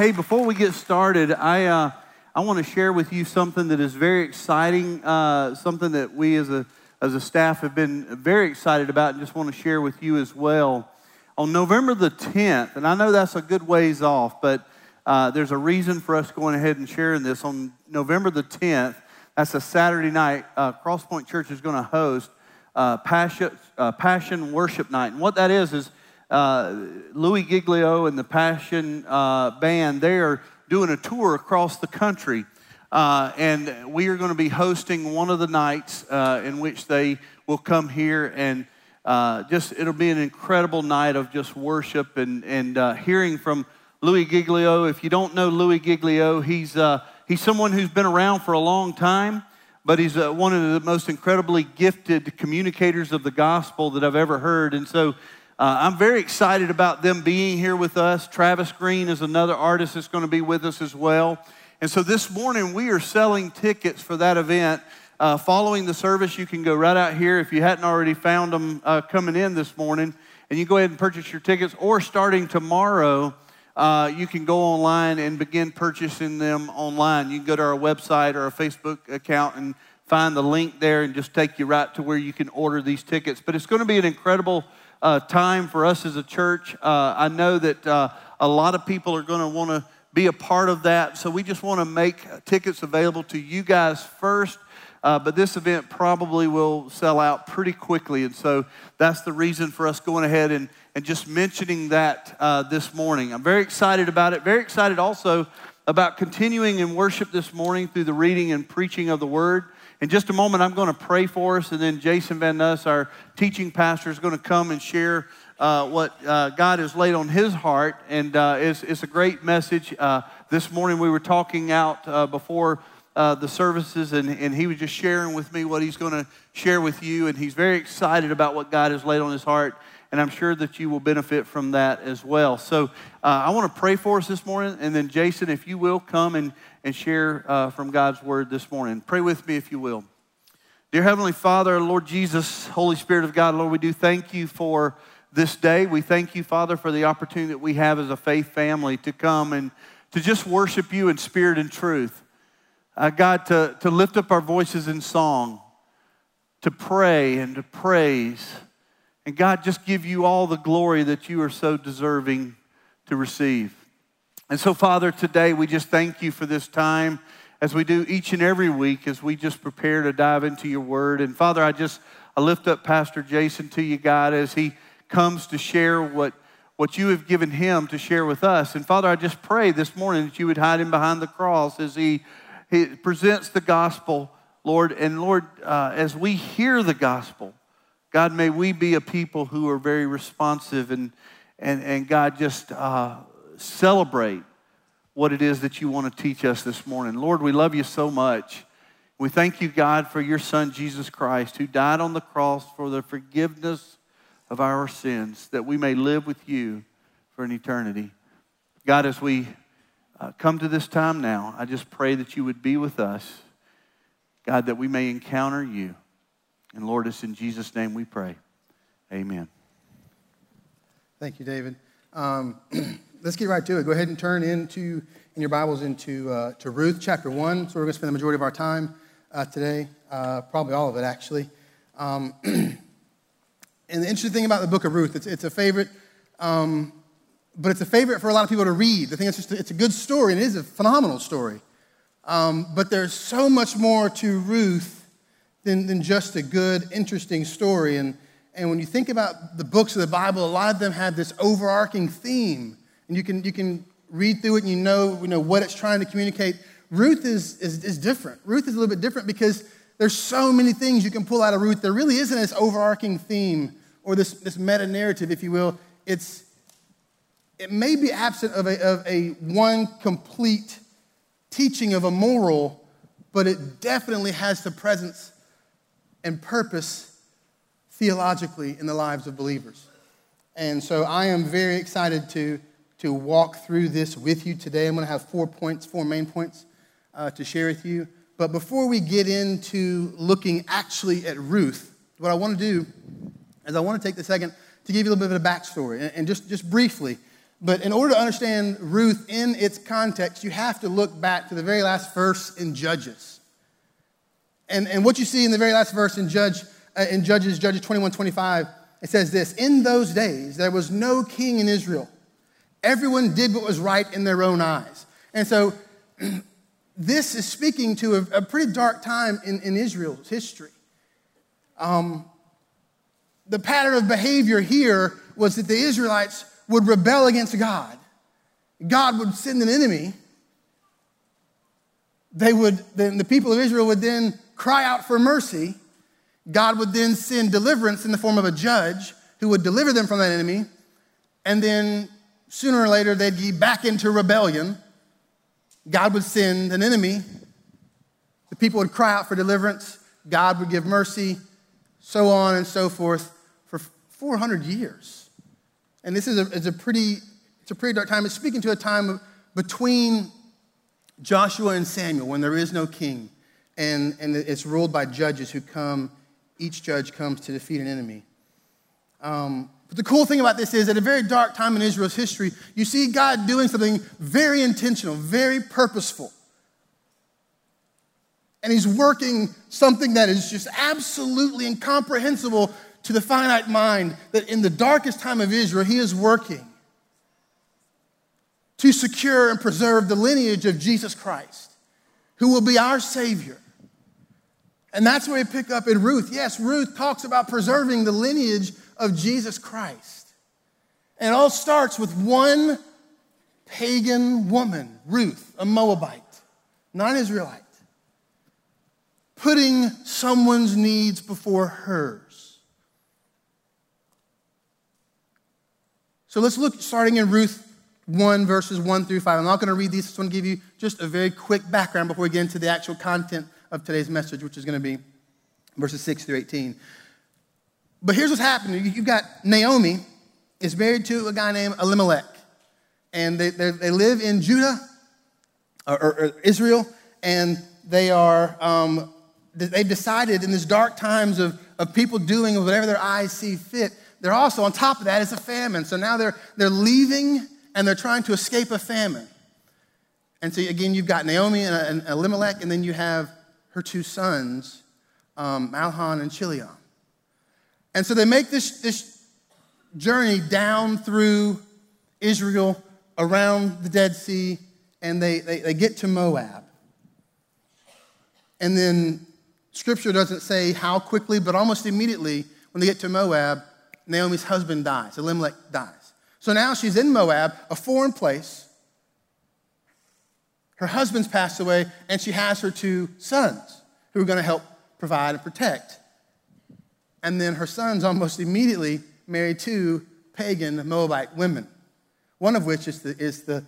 hey, before we get started, I, uh, I want to share with you something that is very exciting, uh, something that we as a, as a staff have been very excited about and just want to share with you as well. On November the 10th, and I know that's a good ways off, but uh, there's a reason for us going ahead and sharing this. On November the 10th, that's a Saturday night, uh, Crosspoint Church is going to host uh, Passion, uh, Passion Worship Night. And what that is, is uh, Louis Giglio and the Passion uh, Band, they are doing a tour across the country. Uh, and we are going to be hosting one of the nights uh, in which they will come here and uh, just, it'll be an incredible night of just worship and, and hearing from Louis Giglio. If you don't know Louis Giglio, he's, he's someone who's been around for a long time but he's one of the most incredibly gifted communicators of the gospel that I've ever heard. And so uh, I'm very excited about them being here with us. Travis Greene is another artist that's going to be with us as well. And so this morning we are selling tickets for that event. Uh, following the service, you can go right out here if you hadn't already found them uh, coming in this morning, and you go ahead and purchase your tickets. Or starting tomorrow, uh, you can go online and begin purchasing them online. You can go to our website or our Facebook account and find the link there and just take you right to where you can order these tickets. But it's going to be an incredible uh, time for us as a church. Uh, I know that uh, a lot of people are going to want to be a part of that. So we just want to make tickets available to you guys first. Uh, but this event probably will sell out pretty quickly. And so that's the reason for us going ahead and, and just mentioning that uh, this morning. I'm very excited about it. Very excited also about continuing in worship this morning through the reading and preaching of the word. In just a moment, I'm going to pray for us, and then Jason Van Nuss, our teaching pastor, is going to come and share uh, what uh, God has laid on his heart. And uh, it's, it's, a great message. Uh, this morning, we were talking out uh, before uh, the services, and, and he was just sharing with me what he's going to share with you. And he's very excited about what God has laid on his heart. And I'm sure that you will benefit from that as well. So I want to pray for us this morning. And then, Jason, if you will come and and share uh, from God's word this morning. Pray with me if you will. Dear Heavenly Father, Lord Jesus, Holy Spirit of God, Lord, we do thank you for this day. We thank you, Father, for the opportunity that we have as a faith family to come and to just worship you in spirit and truth. Uh, God, to, to lift up our voices in song, to pray and to praise. And God, just give you all the glory that you are so deserving to receive. And so, Father, today we just thank you for this time as we do each and every week as we just prepare to dive into your word. And Father, I just I lift up Pastor Jason to you, God, as he comes to share what, what you have given him to share with us. And Father, I just pray this morning that you would hide him behind the cross as he, he presents the gospel, Lord. And Lord, uh, as we hear the gospel, God, may we be a people who are very responsive and, and, and God, just uh, celebrate what it is that you want to teach us this morning. Lord, we love you so much. We thank you, God, for your Son, Jesus Christ, who died on the cross for the forgiveness of our sins, that we may live with you for an eternity. God, as we uh, come to this time now, I just pray that you would be with us. God, that we may encounter you. And Lord, it's in Jesus' name we pray. Amen. Thank you, David. Um, let's get right to it. Go ahead and turn into in your Bibles into uh, to Ruth chapter one. So we're going to spend the majority of our time uh, today, uh, probably all of it actually. Um, and the interesting thing about the book of Ruth, it's, it's a favorite, um, but it's a favorite for a lot of people to read. The thing is, just it's a good story, and it is a phenomenal story. Um, but there's so much more to Ruth than, than just a good, interesting story. And and when you think about the books of the Bible, a lot of them have this overarching theme and you can, you can read through it and you know, you know what it's trying to communicate. Ruth is, is, is different. Ruth is a little bit different because there's so many things you can pull out of Ruth. There really isn't this overarching theme or this, this meta narrative, if you will. It's, it may be absent of a, of a one complete teaching of a moral, but it definitely has the presence and purpose theologically in the lives of believers. And so I am very excited to to walk through this with you today. I'm going to have four points, four main points uh, to share with you. But before we get into looking actually at Ruth, what I want to do is I want to take the second to give you a little bit of a backstory. And, and just, just briefly, But in order to understand Ruth in its context, you have to look back to the very last verse in Judges. And, and what you see in the very last verse in, Judge, uh, in Judges, Judges 21 25, it says this In those days, there was no king in Israel. Everyone did what was right in their own eyes. And so, this is speaking to a, a pretty dark time in, in Israel's history. Um, the pattern of behavior here was that the Israelites would rebel against God. God would send an enemy. They would, then the people of Israel would then cry out for mercy. God would then send deliverance in the form of a judge who would deliver them from that enemy. And then sooner or later, they'd be back into rebellion. God would send an enemy. The people would cry out for deliverance. God would give mercy, so on and so forth for 400 years. And this is a, is a pretty, it's a pretty dark time. It's speaking to a time between Joshua and Samuel when there is no king. And, and it's ruled by judges who come, each judge comes to defeat an enemy. Um, but the cool thing about this is, at a very dark time in Israel's history, you see God doing something very intentional, very purposeful. And He's working something that is just absolutely incomprehensible to the finite mind that in the darkest time of Israel, he is working to secure and preserve the lineage of Jesus Christ, who will be our Savior. And that's where we pick up in Ruth. Yes, Ruth talks about preserving the lineage of Jesus Christ. And it all starts with one pagan woman, Ruth, a Moabite, not an Israelite, putting someone's needs before hers. So let's look starting in Ruth 1, verses 1 through 5. I'm not going to read these, I just want to give you just a very quick background before we get into the actual content of today's message, which is going to be verses 6 through 18. But here's what's happening. You've got Naomi is married to a guy named Elimelech. And they, they live in Judah or, or, or, Israel, and they are, um, they've decided in these dark times of, of people doing whatever their eyes see fit they're also, on top of that, is a famine. So now they're, they're leaving and they're trying to escape a famine. And so again, you've got Naomi and, and Elimelech, and then you have her two sons, um, Mahlon and Chilion. And so they make this, this journey down through Israel, around the Dead Sea, and they, they, they get to Moab. And then scripture doesn't say how quickly, but almost immediately, when they get to Moab, Naomi's husband dies, Elimelech dies. So now she's in Moab, a foreign place. Her husband's passed away, and she has her two sons who are going to help provide and protect. And then her sons almost immediately marry two pagan Moabite women, one of which is the, is the,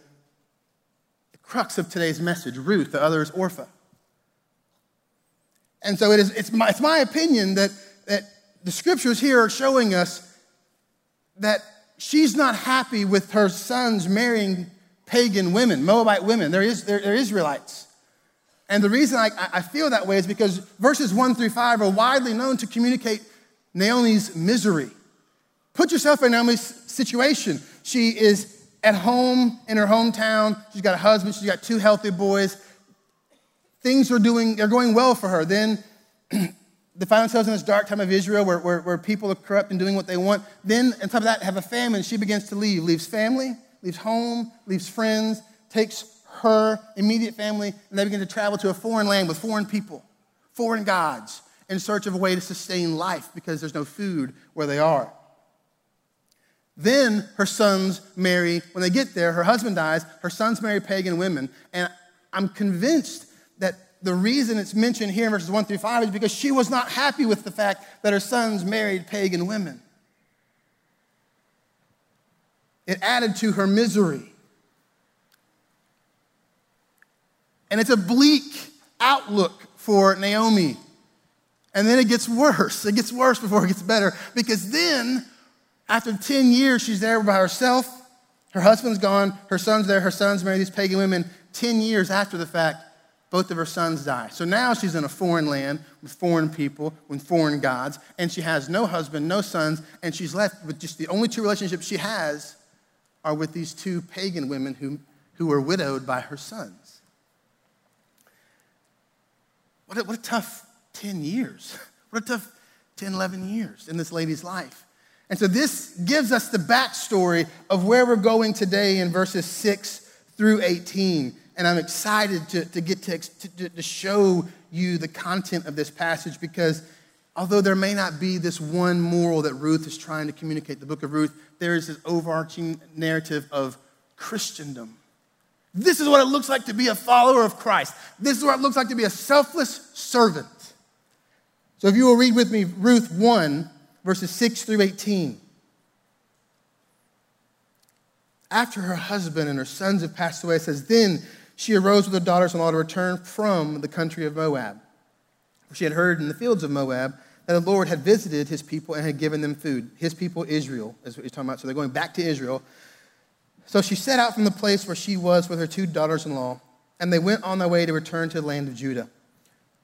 the crux of today's message, Ruth, the other is Orpha. And so it is, it's, my, it's my opinion that, that the scriptures here are showing us that she's not happy with her sons marrying pagan women, Moabite women. They're, they're, they're Israelites. And the reason I, I feel that way is because verses one through five are widely known to communicate Naomi's misery. Put yourself in Naomi's situation. She is at home in her hometown. She's got a husband. She's got two healthy boys. Things are doing, they're going well for her. Then they find themselves in this dark time of Israel where, where, where, people are corrupt and doing what they want. Then, on top of that, have a famine. She begins to leave, leaves family, leaves home, leaves friends, takes her immediate family, and they begin to travel to a foreign land with foreign people, foreign gods, in search of a way to sustain life because there's no food where they are. Then her sons marry, when they get there, her husband dies, her sons marry pagan women. And I'm convinced that the reason it's mentioned here in verses 1 through 5 is because she was not happy with the fact that her sons married pagan women. It added to her misery. And it's a bleak outlook for Naomi. And then it gets worse. It gets worse before it gets better because then, after 10 years, she's there by herself. Her husband's gone, her son's there, her son's married these pagan women. 10 years after the fact, both of her sons die. So now she's in a foreign land with foreign people, with foreign gods, and she has no husband, no sons, and she's left with just the only two relationships she has are with these two pagan women who, who were widowed by her sons. What a, what a tough 10 years. What a tough 10, 11 years in this lady's life. And so this gives us the backstory of where we're going today in verses 6 through 18. And I'm excited to, to get to, to, to show you the content of this passage because although there may not be this one moral that Ruth is trying to communicate, the book of Ruth, there is this overarching narrative of Christendom. This is what it looks like to be a follower of Christ. This is what it looks like to be a selfless servant. So if you will read with me Ruth 1, verses 6 through 18. After her husband and her sons have passed away, it says, Then she arose with her daughters in law to return from the country of Moab. For she had heard in the fields of Moab that the Lord had visited his people and had given them food. His people, Israel, is what he's talking about. So they're going back to Israel. So she set out from the place where she was with her two daughters in law, and they went on their way to return to the land of Judah.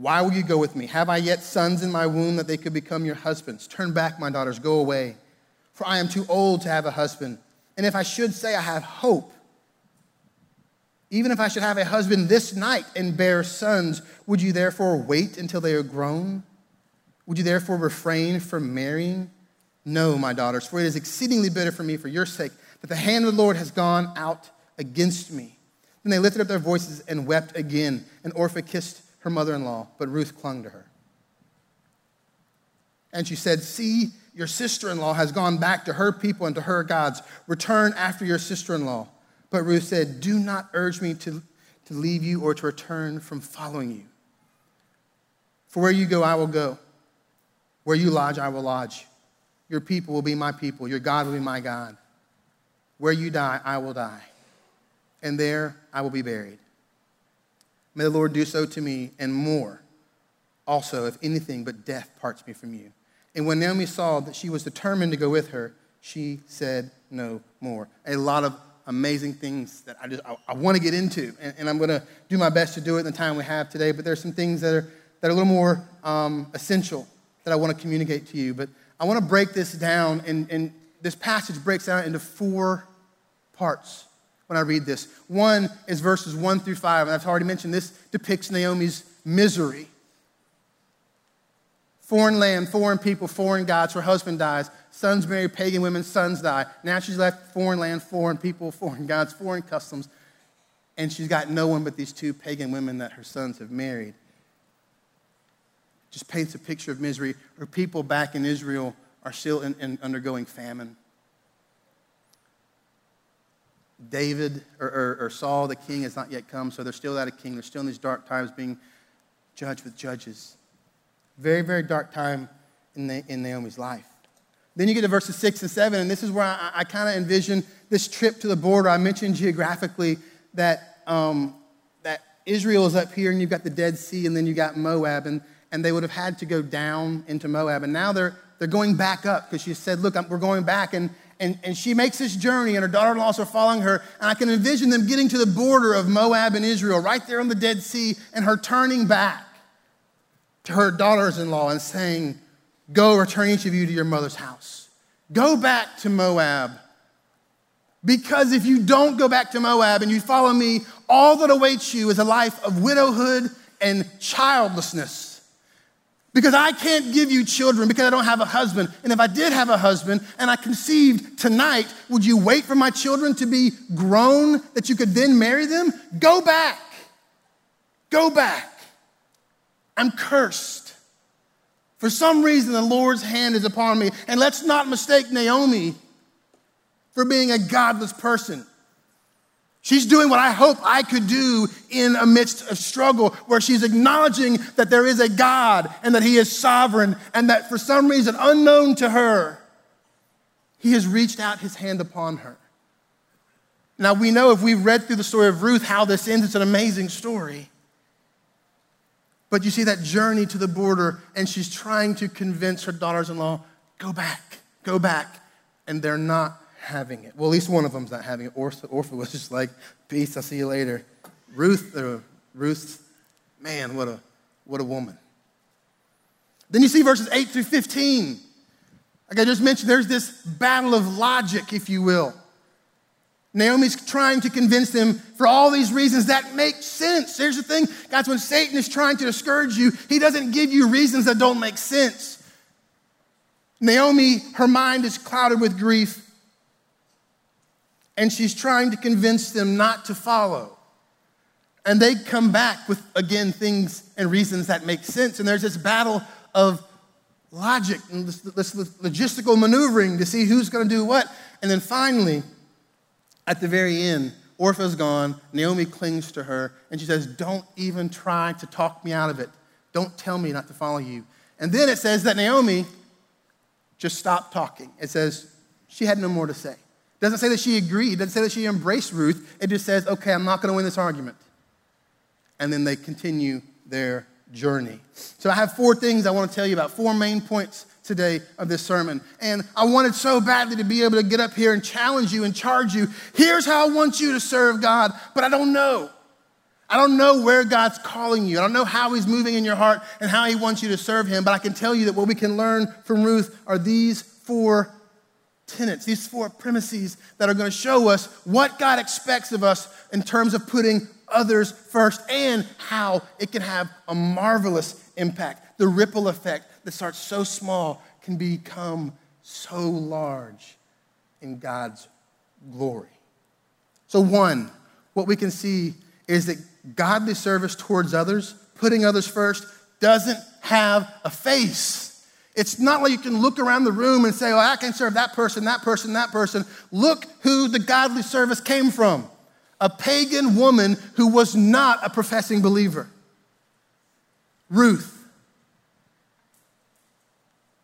Why will you go with me? Have I yet sons in my womb that they could become your husbands? Turn back, my daughters, go away. For I am too old to have a husband. And if I should say I have hope, even if I should have a husband this night and bear sons, would you therefore wait until they are grown? Would you therefore refrain from marrying? No, my daughters, for it is exceedingly bitter for me for your sake that the hand of the Lord has gone out against me. Then they lifted up their voices and wept again. And Orpah kissed her mother in law, but Ruth clung to her. And she said, See, your sister in law has gone back to her people and to her gods. Return after your sister in law. But Ruth said, Do not urge me to, to leave you or to return from following you. For where you go, I will go. Where you lodge, I will lodge. Your people will be my people. Your God will be my God. Where you die, I will die. And there I will be buried. May the Lord do so to me and more. Also, if anything but death parts me from you. And when Naomi saw that she was determined to go with her, she said no more. A lot of amazing things that I just I, I want to get into, and, and I'm going to do my best to do it in the time we have today. But there's some things that are that are a little more um, essential that I want to communicate to you. But I want to break this down, and, and this passage breaks down into four parts when I read this. One is verses one through five, and I've already mentioned this depicts Naomi's misery. Foreign land, foreign people, foreign gods. Her husband dies. Sons marry pagan women, sons die. Now she's left foreign land, foreign people, foreign gods, foreign customs. And she's got no one but these two pagan women that her sons have married. Just paints a picture of misery. Her people back in Israel are still in, in undergoing famine. David or, or, or, Saul, the king, has not yet come, so they're still out of king. They're still in these dark times being judged with judges. Very, very dark time in, the, in Naomi's life. Then you get to verses six and seven, and this is where I, I kind of envision this trip to the border. I mentioned geographically that, um, that Israel is up here, and you've got the Dead Sea, and then you got Moab, and, and they would have had to go down into Moab. And now they're, they're going back up because she said, Look, we're going back. And, and, and she makes this journey, and her daughter in laws are following her. And I can envision them getting to the border of Moab and Israel, right there on the Dead Sea, and her turning back to her daughters in law and saying, Go, return each of you to your mother's house. Go back to Moab. Because if you don't go back to Moab and you follow me, all that awaits you is a life of widowhood and childlessness. Because I can't give you children because I don't have a husband. And if I did have a husband and I conceived tonight, would you wait for my children to be grown that you could then marry them? Go back. Go back. I'm cursed. For some reason, the Lord's hand is upon me. And let's not mistake Naomi for being a godless person. She's doing what I hope I could do in a midst of struggle, where she's acknowledging that there is a God and that He is sovereign, and that for some reason unknown to her, He has reached out His hand upon her. Now, we know if we've read through the story of Ruth how this ends, it's an amazing story. But you see that journey to the border, and she's trying to convince her daughters in law, go back, go back. And they're not having it. Well, at least one of them's not having it. Orpha, Orpha was just like, peace, I'll see you later. Ruth, uh, Ruth, man, what a, what a woman. Then you see verses 8 through 15. Like I just mentioned, there's this battle of logic, if you will. Naomi's trying to convince them for all these reasons that make sense. Here's the thing, guys, when Satan is trying to discourage you, he doesn't give you reasons that don't make sense. Naomi, her mind is clouded with grief, and she's trying to convince them not to follow. And they come back with, again, things and reasons that make sense. And there's this battle of logic and this, this logistical maneuvering to see who's going to do what. And then finally, at the very end, Orpha's gone. Naomi clings to her, and she says, Don't even try to talk me out of it. Don't tell me not to follow you. And then it says that Naomi just stopped talking. It says she had no more to say. Doesn't say that she agreed, doesn't say that she embraced Ruth. It just says, Okay, I'm not going to win this argument. And then they continue their journey. So I have four things I want to tell you about, four main points today of this sermon. And I wanted so badly to be able to get up here and challenge you and charge you. Here's how I want you to serve God, but I don't know. I don't know where God's calling you. I don't know how He's moving in your heart and how He wants you to serve Him, but I can tell you that what we can learn from Ruth are these four tenets, these four premises that are going to show us what God expects of us in terms of putting others first and how it can have a marvelous impact. The ripple effect that starts so small can become so large in God's glory. So, one, what we can see is that godly service towards others, putting others first, doesn't have a face. It's not like you can look around the room and say, oh, I can serve that person, that person, that person. Look who the godly service came from a pagan woman who was not a professing believer. Ruth.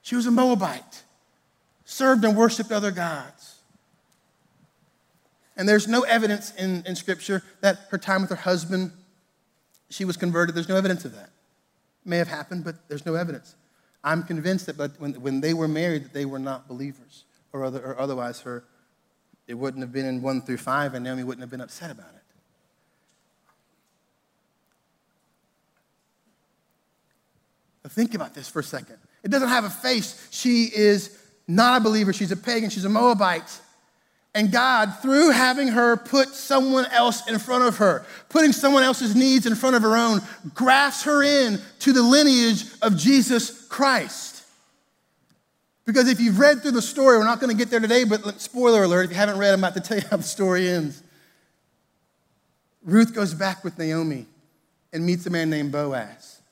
She was a Moabite, served and worshiped other gods. And there's no evidence in, in Scripture that her time with her husband, she was converted. There's no evidence of that. May have happened, but there's no evidence. I'm convinced that when, when they were married, that they were not believers, or, other, or otherwise her it wouldn't have been in 1 through 5, and Naomi wouldn't have been upset about it. But think about this for a second. It doesn't have a face. She is not a believer. She's a pagan. She's a Moabite. And God, through having her put someone else in front of her, putting someone else's needs in front of her own, grafts her in to the lineage of Jesus Christ. Because if you've read through the story, we're not going to get there today, but spoiler alert, if you haven't read, I'm about to tell you how the story ends. Ruth goes back with Naomi and meets a man named Boaz.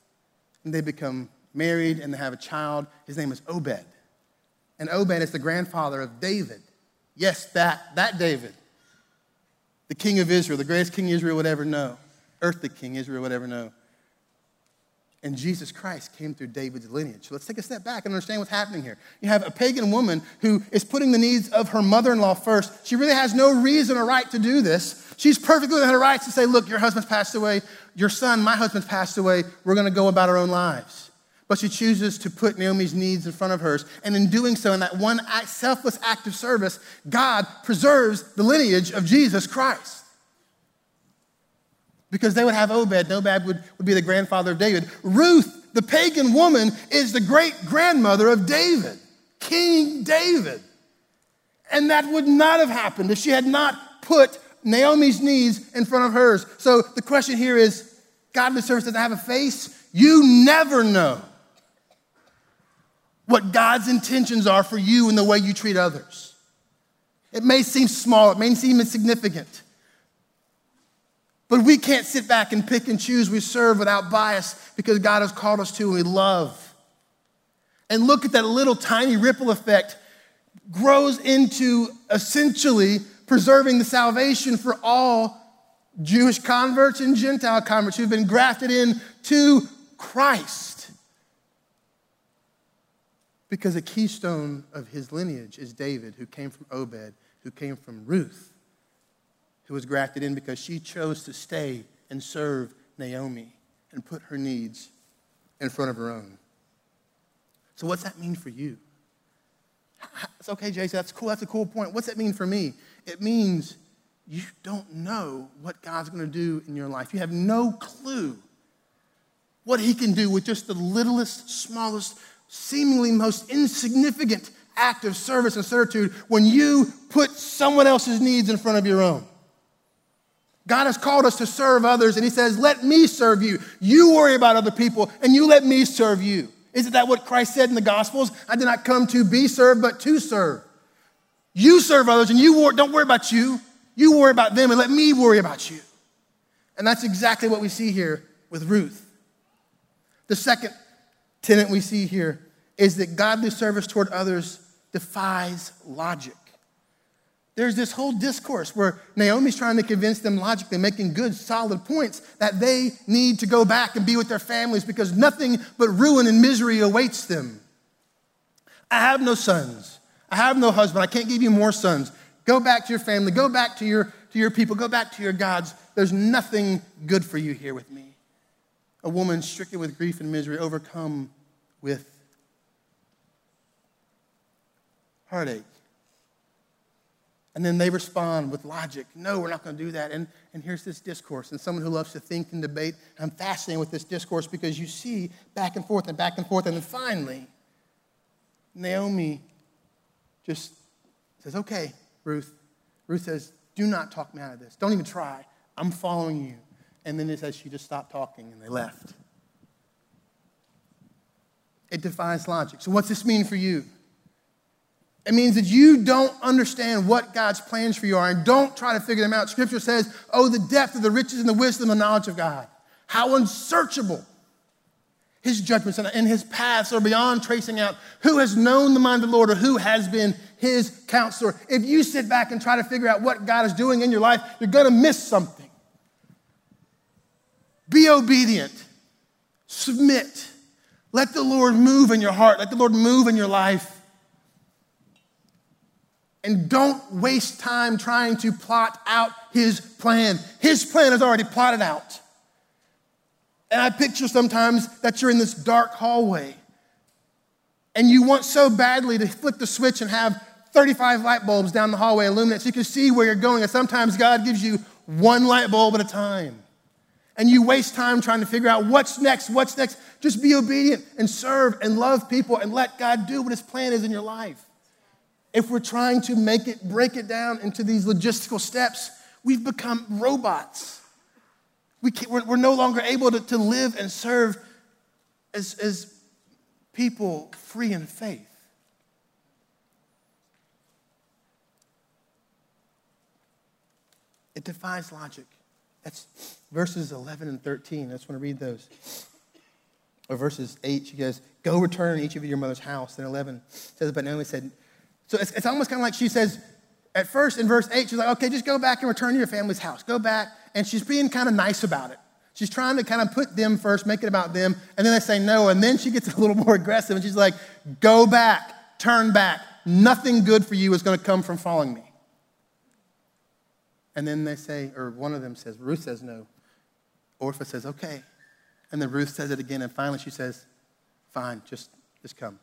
And they become married and they have a child. His name is Obed. And Obed is the grandfather of David. Yes, that, that David. The king of Israel, the greatest king Israel would ever know. Earthly king Israel would ever know. And Jesus Christ came through David's lineage. So let's take a step back and understand what's happening here. You have a pagan woman who is putting the needs of her mother in law first. She really has no reason or right to do this. She's perfectly within her rights to say, Look, your husband's passed away. Your son, my husband's passed away. We're going to go about our own lives. But she chooses to put Naomi's needs in front of hers. And in doing so, in that one act, selfless act of service, God preserves the lineage of Jesus Christ because they would have Obed. Obed would, would be the grandfather of David. Ruth, the pagan woman, is the great grandmother of David, King David. And that would not have happened if she had not put Naomi's needs in front of hers. So the question here is godly service doesn't have a face. You never know what God's intentions are for you and the way you treat others. It may seem small, it may seem insignificant. But we can't sit back and pick and choose. We serve without bias because God has called us to and we love. And look at that little tiny ripple effect grows into essentially preserving the salvation for all Jewish converts and Gentile converts who've been grafted in to Christ. Because a keystone of his lineage is David, who came from Obed, who came from Ruth who was grafted in because she chose to stay and serve Naomi and put her needs in front of her own. So, what's that mean for you? It's okay, Jason, that's cool. That's a cool point. What's that mean for me? It means you don't know what God's going to do in your life. You have no clue what He can do with just the littlest, smallest, seemingly most insignificant act of service and certitude when you put someone else's needs in front of your own. God has called us to serve others, and He says, Let me serve you. You worry about other people, and you let me serve you. Isn't that what Christ said in the Gospels? I did not come to be served, but to serve. You serve others, and you don't worry about you. You worry about them, and let me worry about you. And that's exactly what we see here with Ruth. The second tenet we see here is that godly service toward others defies logic. There's this whole discourse where Naomi's trying to convince them logically, making good, solid points that they need to go back and be with their families because nothing but ruin and misery awaits them. I have no sons. I have no husband. I can't give you more sons. Go back to your family. Go back to your, to your people. Go back to your gods. There's nothing good for you here with me. A woman stricken with grief and misery, overcome with heartache. And then they respond with logic. No, we're not going to do that. And, and here's this discourse. And someone who loves to think and debate, I'm fascinated with this discourse because you see back and forth and back and forth. And then finally, Naomi just says, Okay, Ruth. Ruth says, Do not talk me out of this. Don't even try. I'm following you. And then it says she just stopped talking and they left. It defies logic. So, what's this mean for you? It means that you don't understand what God's plans for you are and don't try to figure them out. Scripture says, Oh, the depth of the riches and the wisdom and knowledge of God. How unsearchable his judgments and his paths are beyond tracing out. Who has known the mind of the Lord or who has been his counselor? If you sit back and try to figure out what God is doing in your life, you're going to miss something. Be obedient, submit. Let the Lord move in your heart, let the Lord move in your life. And don't waste time trying to plot out his plan. His plan is already plotted out. And I picture sometimes that you're in this dark hallway and you want so badly to flip the switch and have 35 light bulbs down the hallway illuminate so you can see where you're going. And sometimes God gives you one light bulb at a time. And you waste time trying to figure out what's next, what's next. Just be obedient and serve and love people and let God do what his plan is in your life if we're trying to make it, break it down into these logistical steps, we've become robots. We we're, we're no longer able to, to live and serve as, as people free in faith. It defies logic. That's verses 11 and 13. I just want to read those. Or verses 8, she goes, Go return each of your mother's house. And 11 says, But Naomi said, so it's, it's almost kind of like she says, at first in verse 8, she's like, okay, just go back and return to your family's house. Go back. And she's being kind of nice about it. She's trying to kind of put them first, make it about them. And then they say no. And then she gets a little more aggressive and she's like, go back, turn back. Nothing good for you is going to come from following me. And then they say, or one of them says, Ruth says no. Orpah says, okay. And then Ruth says it again. And finally she says, fine, just, just come.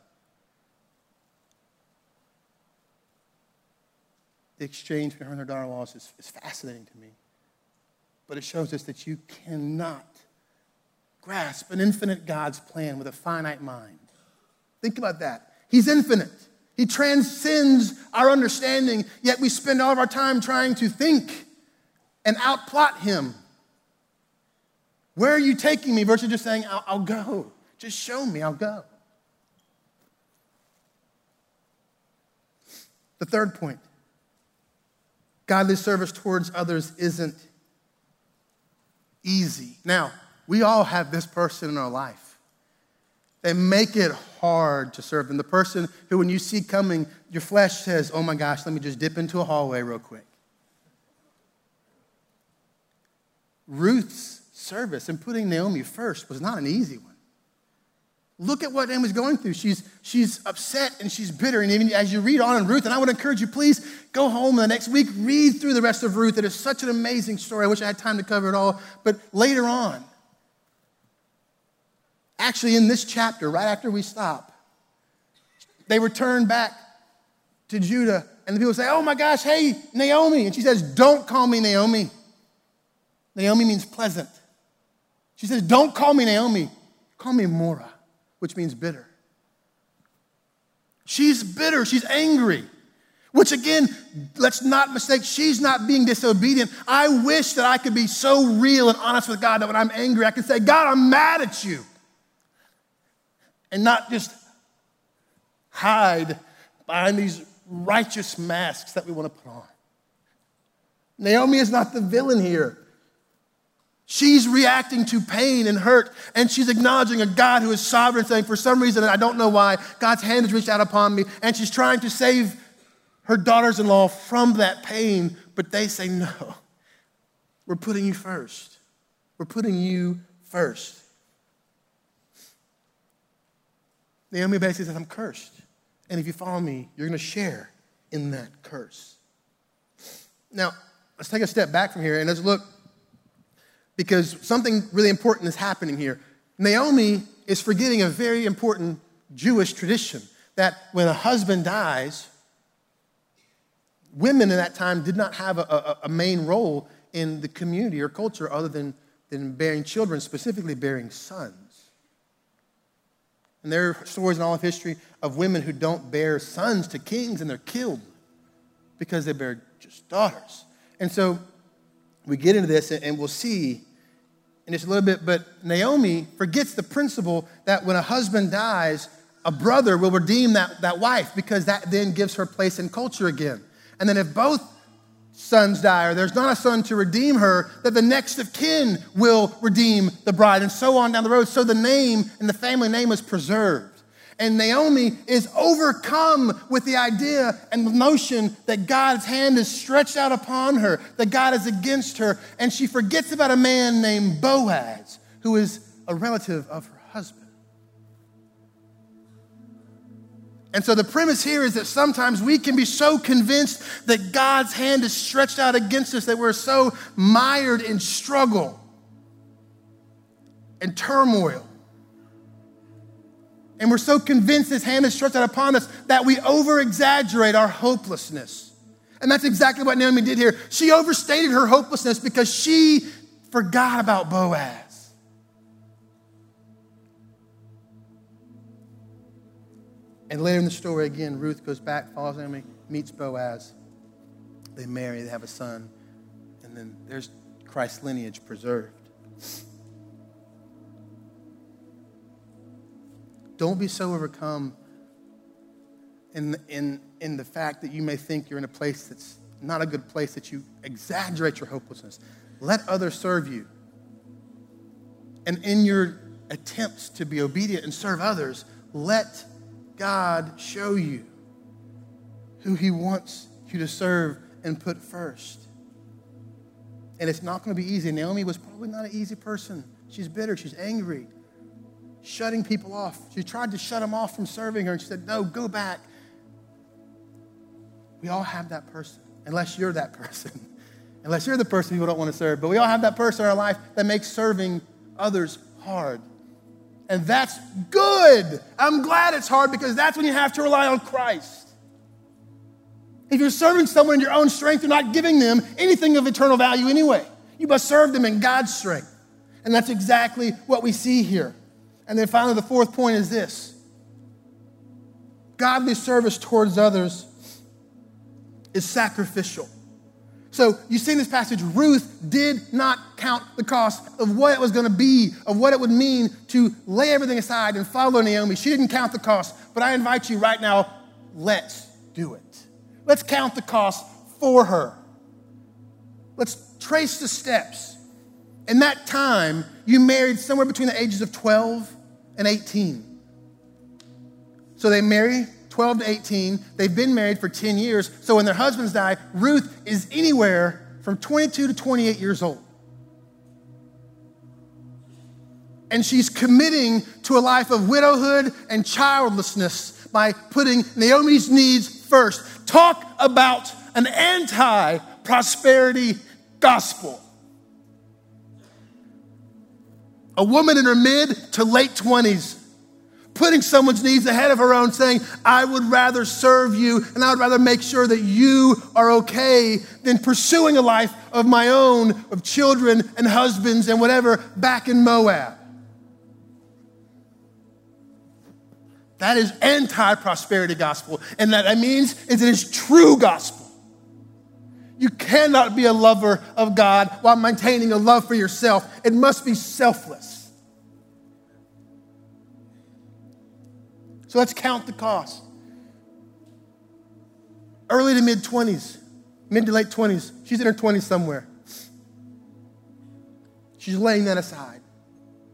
the exchange between her and her daughter in law is, is fascinating to me. But it shows us that you cannot grasp an infinite God's plan with a finite mind. Think about that. He's infinite. He transcends our understanding, yet we spend all of our time trying to think and outplot him. Where are you taking me? Versus just saying, I'll, I'll go. Just show me, I'll go. The third point Godly service towards others isn't easy. Now, we all have this person in our life. They make it hard to serve them. The person who, when you see coming, your flesh says, Oh my gosh, let me just dip into a hallway real quick. Ruth's service and putting Naomi first was not an easy one. Look at what Naomi's going through. She's, she's upset and she's bitter. And even as you read on in Ruth, and I would encourage you, please go home the next week, read through the rest of Ruth. It is such an amazing story. I wish I had time to cover it all. But later on, actually, in this chapter, right after we stop, they return back to Judah, and the people say, Oh my gosh, hey, Naomi. And she says, Don't call me Naomi. Naomi means pleasant. She says, Don't call me Naomi, call me Mora, which means bitter. She's bitter, she's angry. Which again, let's not mistake, she's not being disobedient. I wish that I could be so real and honest with God that when I'm angry, I can say, God, I'm mad at you. And not just hide behind these righteous masks that we want to put on. Naomi is not the villain here. She's reacting to pain and hurt, and she's acknowledging a God who is sovereign, saying, For some reason, I don't know why, God's hand has reached out upon me, and she's trying to save her daughters in law from that pain, but they say, No, we're putting you first. We're putting you first. Naomi basically says, I'm cursed. And if you follow me, you're going to share in that curse. Now, let's take a step back from here and let's look because something really important is happening here. Naomi is forgetting a very important Jewish tradition that when a husband dies, women in that time did not have a, a, a, main role in the community or culture other than, than bearing children, specifically bearing sons. And there are stories in all of history of women who don't bear sons to kings and they're killed because they bear just daughters. And so we get into this and we'll see in just a little bit, but Naomi forgets the principle that when a husband dies, a brother will redeem that, that wife because that then gives her place in culture again. And then if both sons die or there's not a son to redeem her, that the next of kin will redeem the bride, and so on down the road. So the name and the family name is preserved. And Naomi is overcome with the idea and the notion that God's hand is stretched out upon her, that God is against her, and she forgets about a man named Boaz, who is a relative of her husband. And so the premise here is that sometimes we can be so convinced that God's hand is stretched out against us that we're so mired in struggle and turmoil and we're so convinced his hand is stretched out upon us that we over exaggerate our hopelessness. And that's exactly what Naomi did here. She overstated her hopelessness because she forgot about Boaz. And later in the story, again, Ruth goes back, follows Naomi, meets Boaz. They marry, they have a son, and then there's Christ's lineage preserved. Don't be so overcome in, in, in the fact that you may think you're in a place that's not a good place, that you exaggerate your hopelessness. Let others serve you. And in your attempts to be obedient and serve others, let God show you who He wants you to serve and put first. And it's not going to be easy. Naomi was probably not an easy person. She's bitter, she's angry shutting people off. She tried to shut them off from serving her, and she said, No, go back. We all have that person, unless you're that person. unless you're the person people don't want to serve. But we all have that person in our life that makes serving others hard. And that's good. I'm glad it's hard because that's when you have to rely on Christ. If you're serving someone in your own strength, you're not giving them anything of eternal value anyway. You must serve them in God's strength. And that's exactly what we see here. And then finally, the fourth point is this godly service towards others is sacrificial. So you see in this passage, Ruth did not count the cost of what it was going to be, of what it would mean to lay everything aside and follow Naomi. She didn't count the cost. But I invite you right now, let's do it. Let's count the cost for her. Let's trace the steps. In that time, you married somewhere between the ages of 12 and 18. So they marry 12 to 18. They've been married for 10 years. So when their husbands die, Ruth is anywhere from 22 to 28 years old. And she's committing to a life of widowhood and childlessness by putting Naomi's needs first. Talk about an anti prosperity gospel. A woman in her mid to late 20s, putting someone's needs ahead of her own, saying, I would rather serve you and I would rather make sure that you are okay than pursuing a life of my own, of children and husbands and whatever back in Moab. That is anti prosperity gospel. And that, means is it is true gospel. You cannot be a lover of God while maintaining a love for yourself. It must be selfless. So let's count the cost. Early to mid 20s, mid to late 20s, she's in her 20s somewhere. She's laying that aside.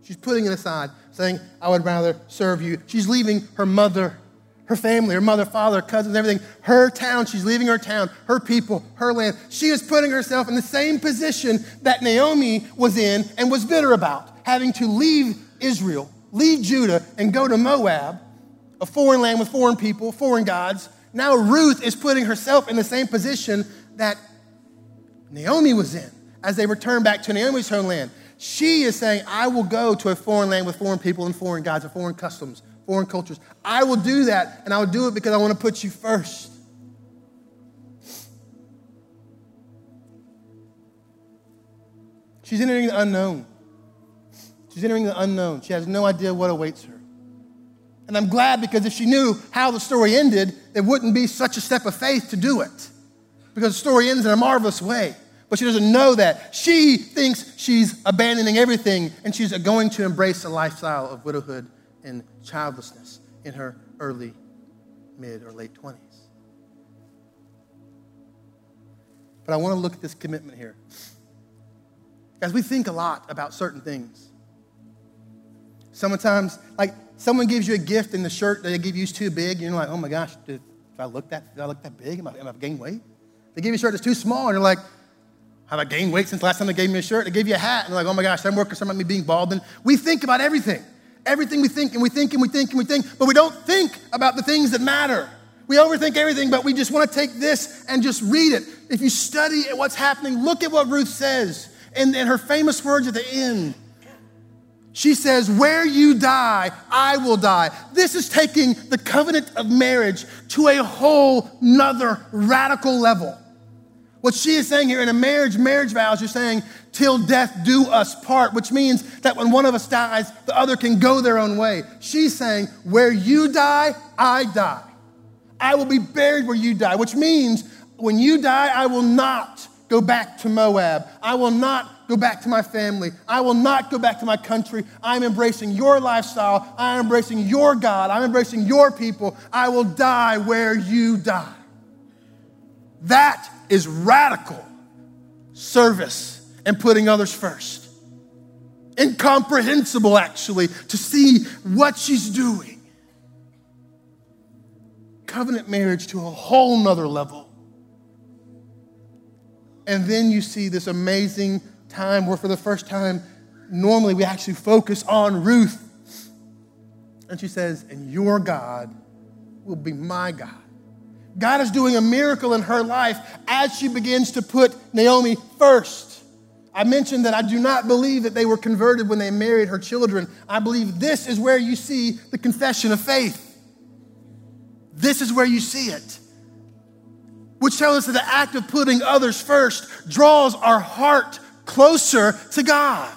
She's putting it aside saying, I would rather serve you. She's leaving her mother, her family, her mother, father, cousins, everything, her town. She's leaving her town, her people, her land. She is putting herself in the same position that Naomi was in and was bitter about, having to leave Israel, leave Judah, and go to Moab, a foreign land with foreign people, foreign gods. Now Ruth is putting herself in the same position that Naomi was in as they return back to Naomi's homeland. She is saying, I will go to a foreign land with foreign people and foreign gods and foreign customs, foreign cultures. I will do that, and I will do it because I want to put you first. She's entering the unknown. She's entering the unknown. She has no idea what awaits her. And I'm glad because if she knew how the story ended, it wouldn't be such a step of faith to do it. Because the story ends in a marvelous way but she doesn't know that. She thinks she's abandoning everything and she's going to embrace a lifestyle of widowhood and childlessness in her early, mid, or late 20s. But I want to look at this commitment here. As we think a lot about certain things. Sometimes, like someone gives you a gift and the shirt that they give you is too big, you're like, oh my gosh, did, I look that, did I look that big? Am I, am I gained weight? They give you a shirt that's too small, and you're like, have I gained weight since last time they gave me a shirt? They gave you a hat, and you're like, oh my gosh, I'm working some about me being bald. And we think about everything. Everything we think, and we think, and we think, and we think, but we don't think about the things that matter. We overthink everything, but we just want to take this and just read it. If you study what's happening, look at what Ruth says and, and her famous words at the end. She says, Where you die, I will die. This is taking the covenant of marriage to a whole nother radical level. What she is saying here in a marriage, marriage vows, you're saying, till death do us part, which means that when one of us dies, the other can go their own way. She's saying, where you die, I die. I will be buried where you die, which means when you die, I will not go back to Moab. I will not go back to my family. I will not go back to my country. I'm embracing your lifestyle. I'm embracing your God. I'm embracing your people. I will die where you die. That is radical service and putting others first. Incomprehensible, actually, to see what she's doing. Covenant marriage to a whole nother level. And then you see this amazing time where, for the first time, normally we actually focus on Ruth. And she says, And your God will be my God. God is doing a miracle in her life as she begins to put Naomi first. I mentioned that I do not believe that they were converted when they married her children. I believe this is where you see the confession of faith. This is where you see it, which tells us that the act of putting others first draws our heart closer to God.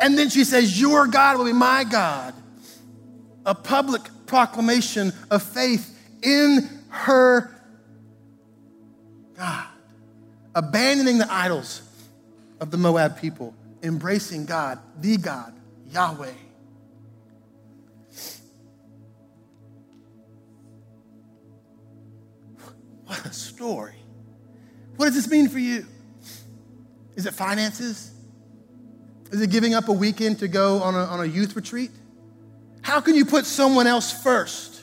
And then she says, Your God will be my God. A public proclamation of faith in her God, abandoning the idols of the Moab people, embracing God, the God, Yahweh. What a story. What does this mean for you? Is it finances? Is it giving up a weekend to go on a, on a youth retreat? How can you put someone else first?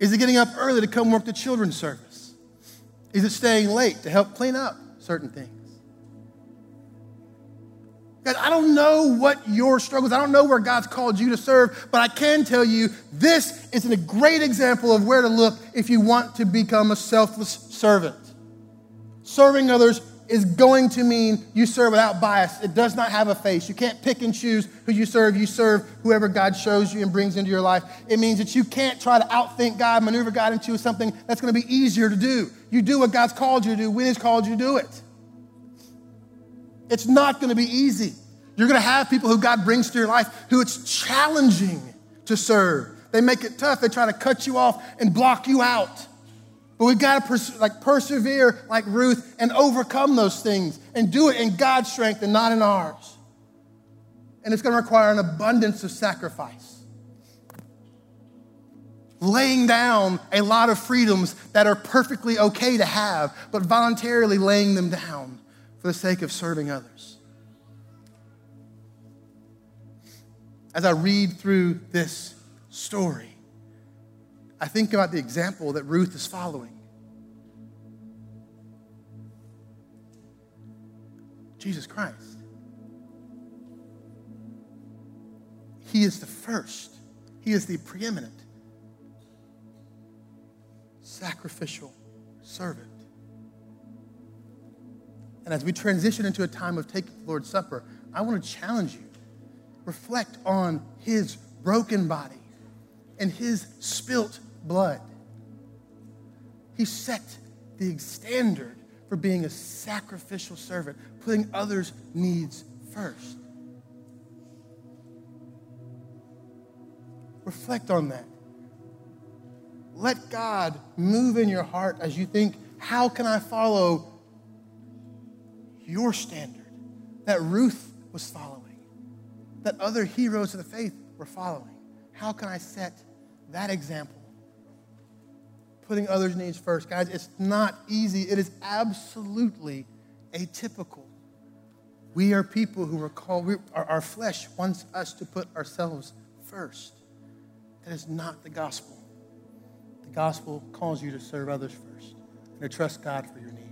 Is it getting up early to come work the children's service? Is it staying late to help clean up certain things? God, I don't know what your struggles, I don't know where God's called you to serve, but I can tell you this is a great example of where to look if you want to become a selfless servant. Serving others is going to mean you serve without bias. It does not have a face. You can't pick and choose who you serve. You serve whoever God shows you and brings into your life. It means that you can't try to outthink God, maneuver God into something that's going to be easier to do. You do what God's called you to do when He's called you to do it. It's not going to be easy. You're going to have people who God brings to your life who it's challenging to serve. They make it tough. They try to cut you off and block you out. But we've got to pers- like persevere like Ruth and overcome those things and do it in God's strength and not in ours. And it's going to require an abundance of sacrifice. Laying down a lot of freedoms that are perfectly okay to have, but voluntarily laying them down for the sake of serving others. As I read through this story, I think about the example that Ruth is following. Jesus Christ. He is the first, He is the preeminent sacrificial servant. And as we transition into a time of taking the Lord's Supper, I want to challenge you. Reflect on His broken body and His spilt blood. He set the standard for being a sacrificial servant, putting others' needs first. Reflect on that. Let God move in your heart as you think, how can I follow your standard that Ruth was following, that other heroes of the faith were following? How can I set that example putting others' needs first. Guys, it's not easy. It is absolutely atypical. We are people who are called, we, our, our flesh wants us to put ourselves first. That is not the gospel. The gospel calls you to serve others first and to trust God for your needs.